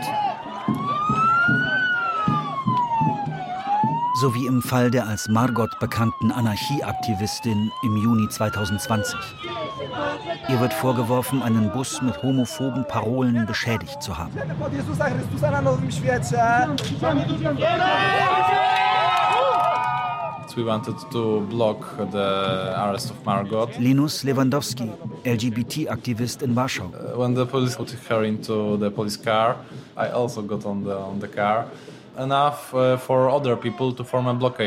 So wie im Fall der als Margot bekannten Anarchieaktivistin im Juni 2020. Ihr wird vorgeworfen, einen Bus mit homophoben Parolen beschädigt zu haben. We wanted to block the arrest of Margot. Linus Lewandowski, LGBT-Aktivist in Warschau. Uh, when the police put her into the police car, I also got on the on the car. Uh,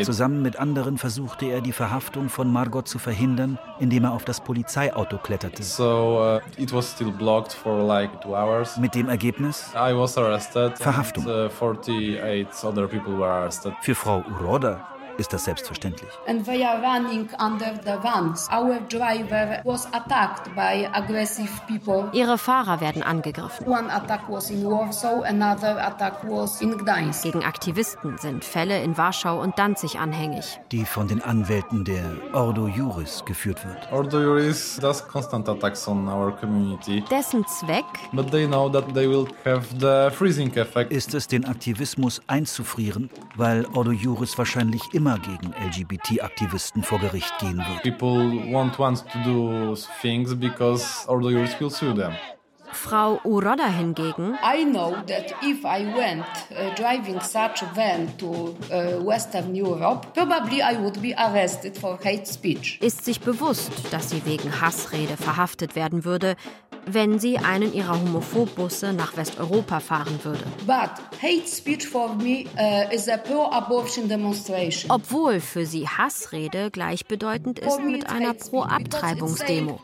Zusammen mit anderen versuchte er, die Verhaftung von Margot zu verhindern, indem er auf das Polizeiauto kletterte. So, uh, it was still blocked for like two hours. Mit dem Ergebnis? I was arrested. Verhaftung. And, uh, 48 other people were arrested. Für Frau Uroda ist das selbstverständlich. And they are running under the vans. Our driver was attacked by aggressive people. Ihre Fahrer werden angegriffen. One attack was in Warsaw, another attack was in Gdańsk. Gegen Aktivisten sind Fälle in Warschau und Danzig anhängig. Die von den Anwälten der Ordo Juris geführt wird. Ordo Juris does constant attacks on our community. Dessen Zweck But they know that they will have the freezing effect. ist es, den Aktivismus einzufrieren, weil Ordo Juris wahrscheinlich immer immer gegen LGBT-Aktivisten vor Gericht gehen wird. People won't want to do things because Ordo Juris will sue them. Frau Uroda hingegen I know that if I went uh, driving such a van to uh, Western Europe, probably I would be arrested for hate speech. Ist sich bewusst, dass sie wegen Hassrede verhaftet werden würde, wenn sie einen ihrer Homophob-Busse nach Westeuropa fahren würde. Uh, Obwohl für sie Hassrede gleichbedeutend ist mit einer Pro-Abtreibungsdemo,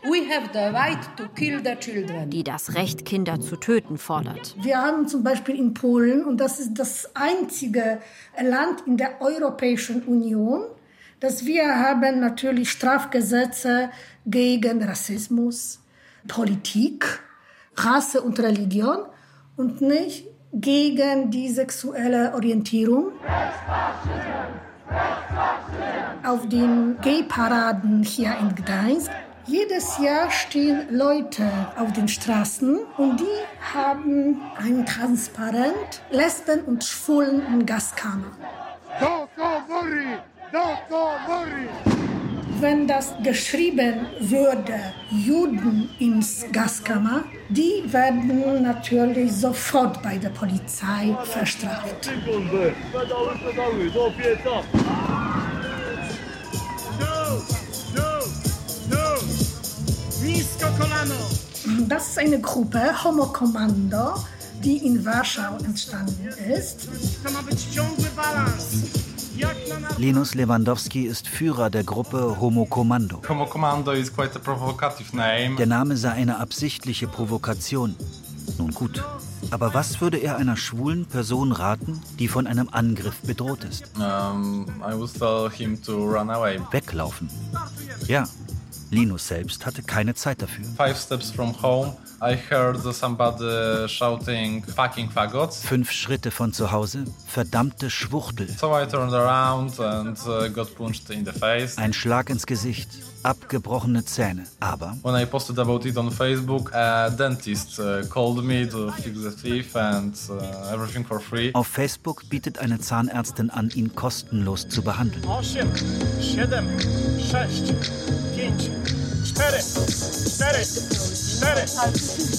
die das Recht, Kinder zu töten, fordert. Wir haben zum Beispiel in Polen, und das ist das einzige Land in der Europäischen Union, dass wir haben natürlich Strafgesetze gegen Rassismus, Politik, Rasse und Religion und nicht gegen die sexuelle Orientierung. Auf den Gay-Paraden hier in Gdańsk jedes Jahr stehen Leute auf den Straßen und die haben ein Transparent Lesben und Schwulen in Gaskammer. Wenn das geschrieben würde, Juden ins Gaskammer, die werden natürlich sofort bei der Polizei verstraft. Das ist eine Gruppe, Homo Kommando, die in Warschau entstanden ist. Linus Lewandowski ist Führer der Gruppe Homo Kommando. Homo Commando is quite a provocative name. Der Name sei eine absichtliche Provokation. Nun gut, aber was würde er einer schwulen Person raten, die von einem Angriff bedroht ist? Um. Weglaufen. Ja, Linus selbst hatte keine Zeit dafür. Five steps from home, I heard somebody shouting fucking faggots. Fünf Schritte von zu Hause, verdammte Schwuchtel. So I turned around and uh, got punched in the face. Ein Schlag ins Gesicht, abgebrochene Zähne. Aber When I posted about it on Facebook, a dentist uh, called me to fix the teeth and uh, everything for free. auf Facebook bietet eine Zahnärztin an, ihn kostenlos zu behandeln. 8, 7, 6, 5, 4, 4, 4,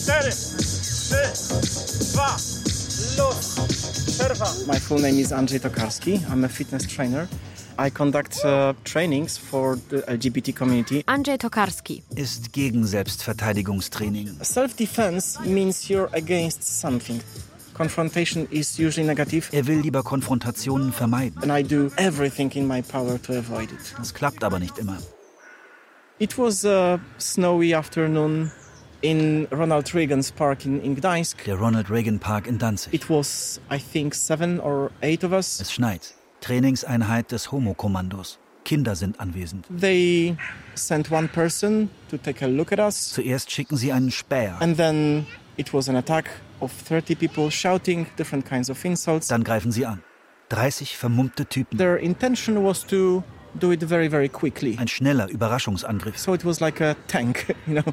4, 3, 2, luz, przerwa. My full name is Andrzej Tokarski. I'm a fitness trainer. I conduct uh, trainings for the LGBT community. Andrzej Tokarski Ist gegen Selbstverteidigungstraining. Self-defense means you're against something. Confrontation is usually negative. Er will lieber Konfrontationen vermeiden. And I do everything in my power to avoid it. Das klappt aber nicht immer. It was a snowy afternoon in Ronald Reagan's park in, in Gdańsk. Der Ronald Reagan Park in Danzig. It was, I think, seven or eight of us. Es schneit. Trainingseinheit des Homo-Kommandos. Kinder sind anwesend. They sent one person to take a look at us. Zuerst schicken sie einen Späher. And then it was an attack of 30 people shouting different kinds of insults. Dann greifen sie an. 30 vermummte Typen. Their intention was to very, very quickly. Ein schneller Überraschungsangriff. So it was like a tank, you know,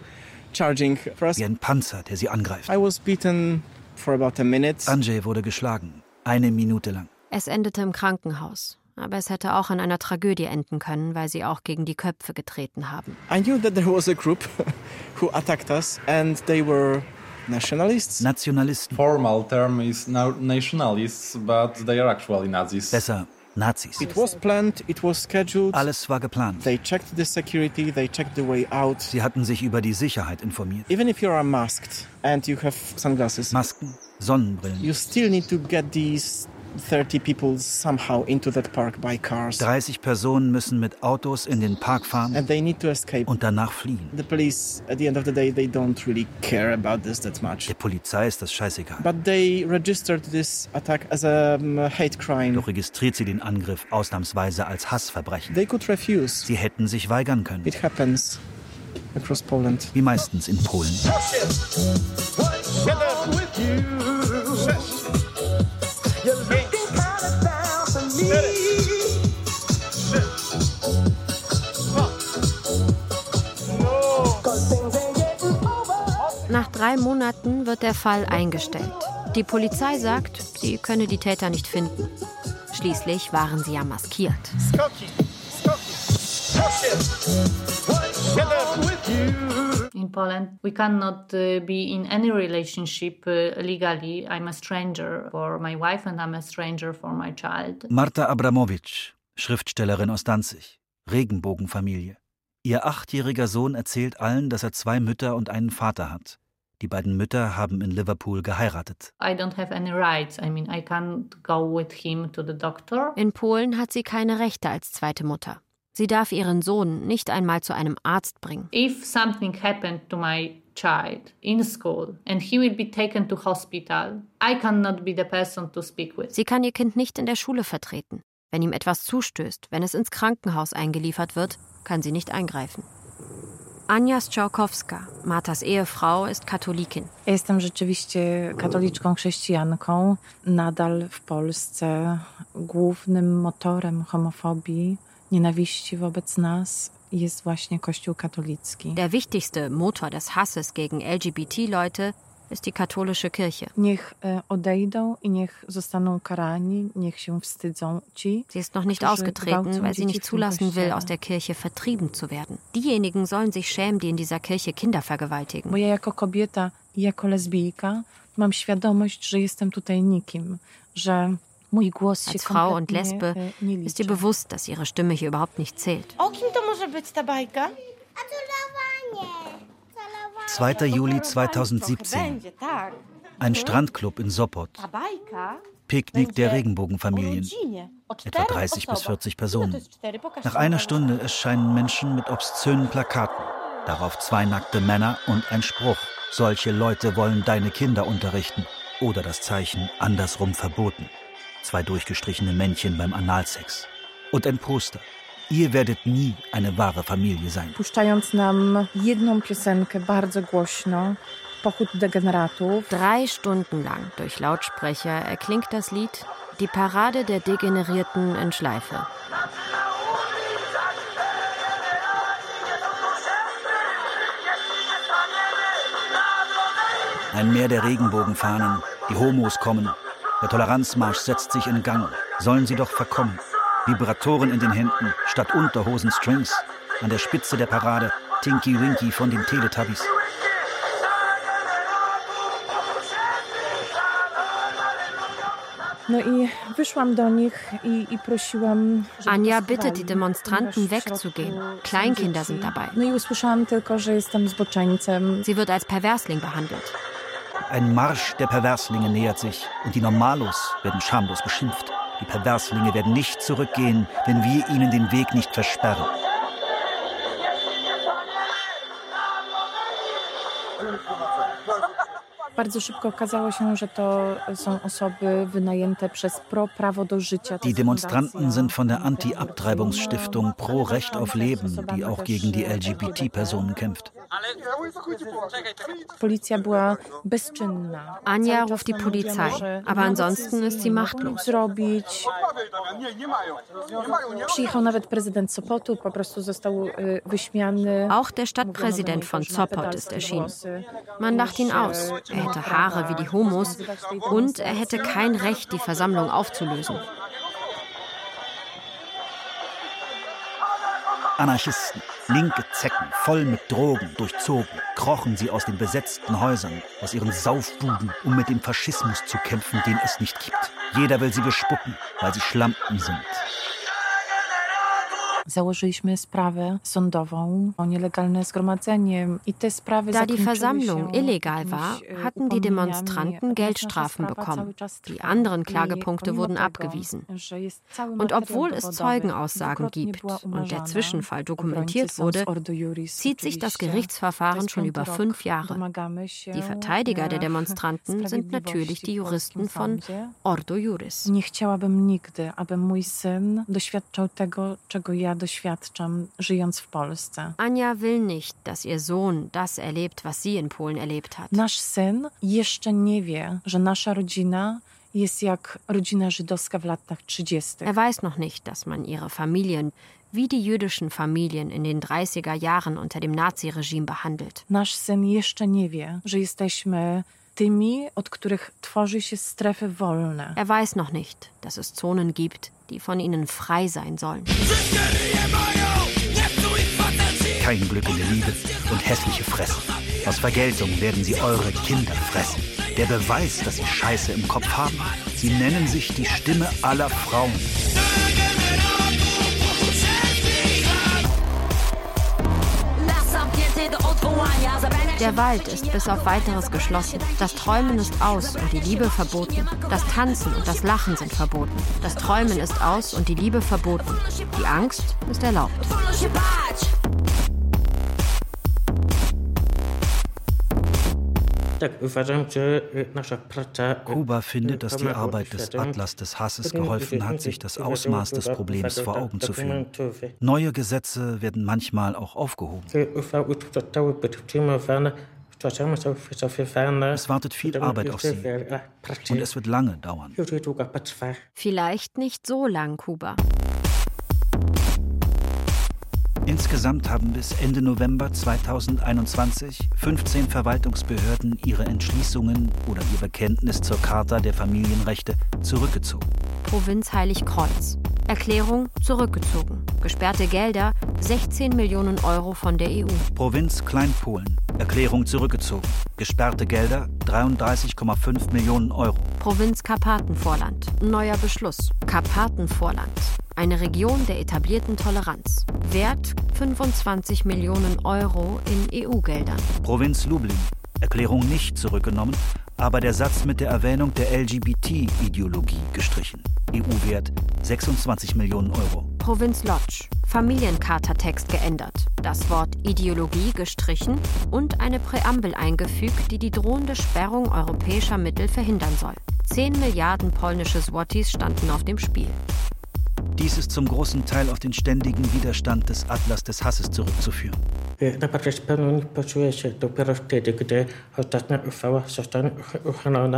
charging for us. Wie ein Panzer, der sie angreift. I was beaten for about a minute. Andrzej wurde geschlagen. Eine Minute lang. Es endete im Krankenhaus. Aber es hätte auch in einer Tragödie enden können, weil sie auch gegen die Köpfe getreten haben. I knew that there was a group who attacked us and they were nationalists. Nationalisten. Formal term is now nationalists, but they are actually Nazis. Besser, Nazis. It was planned, it was scheduled. Alles war geplant. They checked the security, they checked the way out. Sie hatten sich über die Sicherheit informiert. Even if you are masked and you have sunglasses, Masken, Sonnenbrillen. you still need to get these 30 people somehow into that park by cars. 30 Personen müssen mit Autos in den Park fahren And they need to escape. und danach fliehen. The police, at the end of the day, they don't really care about this that much. Der Polizei ist das scheißegal. But they registered this attack as a um, hate crime. Doch registriert sie den Angriff ausnahmsweise als Hassverbrechen. They could refuse. Sie hätten sich weigern können. It happens across Poland. Wie meistens in Polen. '" Nach drei Monaten wird der Fall eingestellt. Die Polizei sagt, sie könne die Täter nicht finden. Schließlich waren sie ja maskiert. In Poland, we cannot uh, be in any relationship uh, legally. I'm a stranger for my wife and I'm a stranger for my child. Marta Abramowitsch, Schriftstellerin aus Danzig. Regenbogenfamilie. Ihr achtjähriger Sohn erzählt allen, dass er zwei Mütter und einen Vater hat. Die beiden Mütter haben in Liverpool geheiratet. In Polen hat sie keine Rechte als zweite Mutter. Sie darf ihren Sohn nicht einmal zu einem Arzt bringen. If something happened to my child in school and he will be taken to hospital, I cannot be the person to speak with. Sie kann ihr Kind nicht in der Schule vertreten. Wenn ihm etwas zustößt, wenn es ins Krankenhaus eingeliefert wird, kann sie nicht eingreifen. Anja Strzałkowska, Martas Ehefrau, ist Katholikin. Jestem rzeczywiście katoliczką chrześcijanką. Nadal w Polsce głównym motorem homofobii, nienawiści wobec nas jest właśnie Kościół katolicki. Der wichtigste Motor des Hasses gegen LGBT-Leute ist die katholische Kirche. Niech e, odejdą i niech zostaną karani, niech się wstydzą ci. Sie ist noch nicht ausgetreten, weil sie nicht zulassen will, aus der Kirche vertrieben zu werden. Diejenigen sollen sich schämen, die in dieser Kirche Kinder vergewaltigen. Bo ja jako kobieta i jako lesbijka mam świadomość, że jestem tutaj nikim, że Als Frau und Lesbe ist ihr bewusst, dass ihre Stimme hier überhaupt nicht zählt. O kim to może być ta bajka? 2. Juli 2017. Ein Strandclub in Sopot. Picknick der Regenbogenfamilien. Etwa 30 bis 40 Personen. Nach einer Stunde erscheinen Menschen mit obszönen Plakaten. Darauf zwei nackte Männer und ein Spruch. Solche Leute wollen deine Kinder unterrichten. Oder das Zeichen andersrum verboten. Zwei durchgestrichene Männchen beim Analsex. Und ein Poster. Ihr werdet nie eine wahre Familie sein. Puszczając nam jedną piosenkę bardzo głośno, Pochód Degeneratów. Drei Stunden lang durch Lautsprecher erklingt das Lied Die Parade der Degenerierten in Schleife. Ein Meer der Regenbogenfahnen, die Homos kommen, der Toleranzmarsch setzt sich in Gang. Sollen sie doch verkommen. Vibratoren in den Händen statt Unterhosen-Strings. An der Spitze der Parade Tinky Winky von den Teletubbies. Anja bittet die Demonstranten wegzugehen. Kleinkinder sind dabei. Sie wird als Perversling behandelt. Ein Marsch der Perverslinge nähert sich und die Normalos werden schamlos beschimpft. Die Perverslinge werden nicht zurückgehen, wenn wir ihnen den Weg nicht versperren. Bardzo szybko okazało się, że to są osoby wynajęte przez Pro Prawo do Życia. Die Demonstranten sind von der Anti-Abtreibungsstiftung Pro Recht auf Leben, die auch gegen die LGBT-Personen kämpft. Policja była bezczynna. Anja ruft die Polizei, aber ansonsten ist sie machtlos. Zrobić. Przyjechał nawet prezydent Sopotu, po prostu został wyśmiany. Auch der Stadtpräsident von Sopot ist erschienen. Man lacht ihn aus. Er hätte Haare wie die Homos und er hätte kein Recht, die Versammlung aufzulösen. Anarchisten, linke Zecken, voll mit Drogen, durchzogen, krochen sie aus den besetzten Häusern, aus ihren Saufbuden, um mit dem Faschismus zu kämpfen, den es nicht gibt. Jeder will sie bespucken, weil sie Schlampen sind. Da die Versammlung illegal war, hatten die Demonstranten Geldstrafen bekommen. Die anderen Klagepunkte wurden abgewiesen. Und obwohl es Zeugenaussagen gibt und der Zwischenfall dokumentiert wurde, zieht sich das Gerichtsverfahren schon über fünf Jahre. Die Verteidiger der Demonstranten sind natürlich die Juristen von Ordo Juris. Nie chciałabym nigdy, aby mój syn doświadczał tego, czego ja doświadczam, żyjąc w Polsce. Anja will nicht, dass ihr Sohn das erlebt, was sie in Polen erlebt hat. Nasz syn jeszcze nie wie, że nasza rodzina jest jak rodzina żydowska w latach 30. Er weiß noch nicht, dass man ihre Familien wie die jüdischen Familien in den 30er Jahren unter dem Naziregime behandelt. Nasz syn jeszcze nie wie, że jesteśmy tymi, od których tworzy się strefy wolne. Er weiß noch nicht, dass es Zonen gibt, die von ihnen frei sein sollen. Kein Glück in der Liebe und hässliche Fressen. Aus Vergeltung werden sie eure Kinder fressen. Der Beweis, dass sie Scheiße im Kopf haben. Sie nennen sich die Stimme aller Frauen. Las zamknięty do odwołania, zabrania Der Wald ist bis auf weiteres geschlossen. Das Träumen ist aus und die Liebe verboten. Das Tanzen und das Lachen sind verboten. Das Träumen ist aus und die Liebe verboten. Die Angst ist erlaubt. Kuba findet, dass die Arbeit des Atlas des Hasses geholfen hat, sich das Ausmaß des Problems vor Augen zu führen. Neue Gesetze werden manchmal auch aufgehoben. Es wartet viel Arbeit auf Sie und es wird lange dauern. Vielleicht nicht so lang, Kuba. Insgesamt haben bis Ende November 2021 15 Verwaltungsbehörden ihre Entschließungen oder ihr Bekenntnis zur Charta der Familienrechte zurückgezogen. Provinz Heiligkreuz. Erklärung zurückgezogen. Gesperrte Gelder 16 Millionen Euro von der EU. Provinz Kleinpolen. Erklärung zurückgezogen. Gesperrte Gelder 33,5 Millionen Euro. Provinz Karpatenvorland. Neuer Beschluss. Karpatenvorland. Eine Region der etablierten Toleranz. Wert 25 Millionen Euro in EU-Geldern. Provinz Lublin. Erklärung nicht zurückgenommen, aber der Satz mit der Erwähnung der LGBT-Ideologie gestrichen. EU-Wert 26 Millionen Euro. Provinz Lodz. Familiencharta-Text geändert. Das Wort Ideologie gestrichen und eine Präambel eingefügt, die die drohende Sperrung europäischer Mittel verhindern soll. 10 Milliarden polnische Złotys standen auf dem Spiel. Dies ist zum großen Teil auf den ständigen Widerstand des Atlas des Hasses zurückzuführen.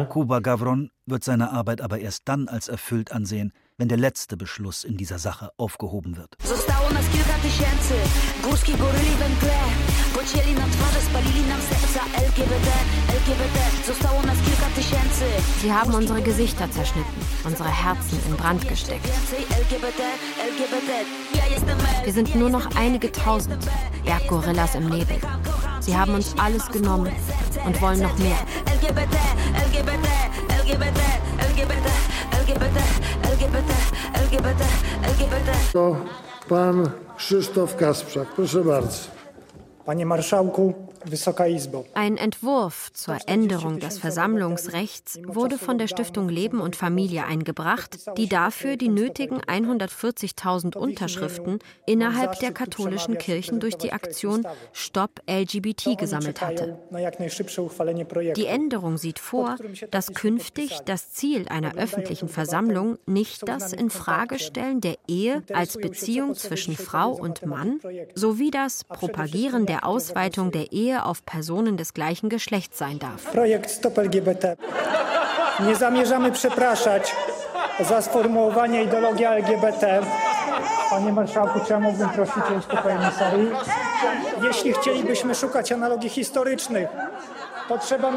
Kuba Gavron wird seine Arbeit aber erst dann als erfüllt ansehen, wenn der letzte Beschluss in dieser Sache aufgehoben wird. Sie haben unsere Gesichter zerschnitten, unsere Herzen in Brand gesteckt. Wir sind nur noch einige tausend Berggorillas im Nebel. Sie haben uns alles genommen und wollen noch mehr. To pan Krzysztof Kasprzak. Proszę bardzo. Panie Marszałku. Ein Entwurf zur Änderung des Versammlungsrechts wurde von der Stiftung Leben und Familie eingebracht, die dafür die nötigen 140.000 Unterschriften innerhalb der katholischen Kirchen durch die Aktion Stop LGBT gesammelt hatte. Die Änderung sieht vor, dass künftig das Ziel einer öffentlichen Versammlung nicht das Infragestellen der Ehe als Beziehung zwischen Frau und Mann sowie das Propagieren der Ausweitung der Ehe Ehe auf Personen des gleichen Geschlechts sein darf. Projekt Stop LGBT. Nie zamierzamy przepraszać za sformułowanie ideologia LGBT. Panie Marszałku, czy ja mógłbym prosić o uspokojenie sali? Jeśli chcielibyśmy szukać analogii historycznych, to trzeba...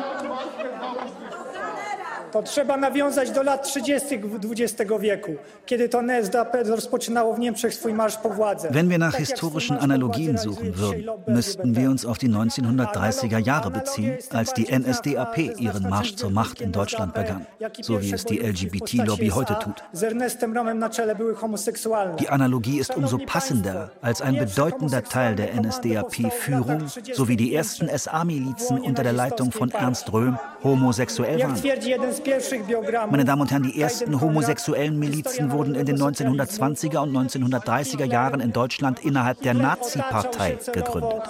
To trzeba nawiązać do lat 30. XX wieku, kiedy to NSDAP rozpoczynało w Niemczech swój Marsch po władzę. Wenn wir nach historischen Analogien suchen würden, müssten wir uns auf die 1930er Jahre beziehen, als die NSDAP ihren Marsch zur Macht in Deutschland begann, so wie es die LGBT-Lobby heute tut. Die Analogie ist umso passender, als ein bedeutender Teil der NSDAP-Führung sowie die ersten SA-Milizen unter der Leitung von Ernst Röhm homosexuell waren. Meine Damen und Herren, die ersten homosexuellen Milizen wurden in den 1920er und 1930er Jahren in Deutschland innerhalb der Nazi-Partei gegründet.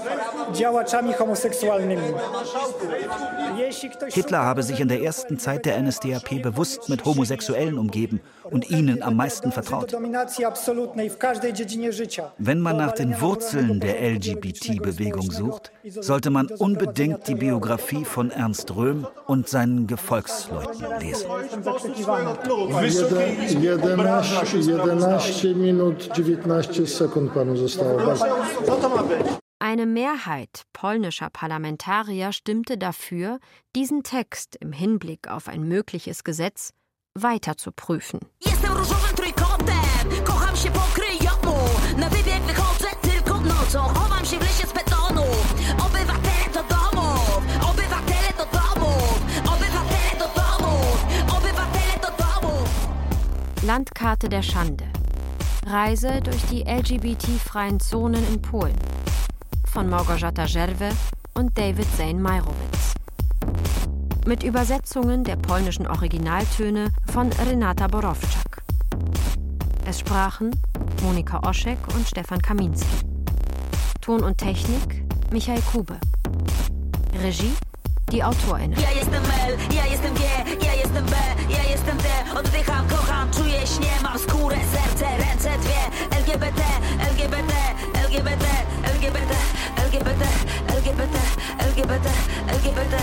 Hitler habe sich in der ersten Zeit der NSDAP bewusst mit Homosexuellen umgeben und ihnen am meisten vertraut. Wenn man nach den Wurzeln der LGBT-Bewegung sucht, sollte man unbedingt die Biografie von Ernst Röhm und seinen Gefolgsleuten lesen. 11, 11 minut 19 sekund panu zostało. Eine Mehrheit polnischer Parlamentarier stimmte dafür, diesen Text im Hinblick auf ein mögliches Gesetz weiter zu prüfen. Landkarte der Schande. Reise durch die LGBT-freien Zonen in Polen. von Małgorzata Żerwe und David Zane Meyerowitz. Mit Übersetzungen der polnischen Originaltöne von Renata Borowczak. Es sprachen Monika Oschek und Stefan Kaminski. Ton und Technik Michael Kube. Regie die AutorInnen. Ja jestem L, ja jestem G, ja jestem B, ja jestem D. Oddycham, kocham, czuję, śnie, mam skórę, serce, ręce dwie. LGBT, LGBT, LGBT, LGBT, LGBT, LGBT, LGBT, LGBT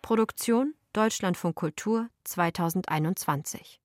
Produktion Deutschlandfunk Kultur 2021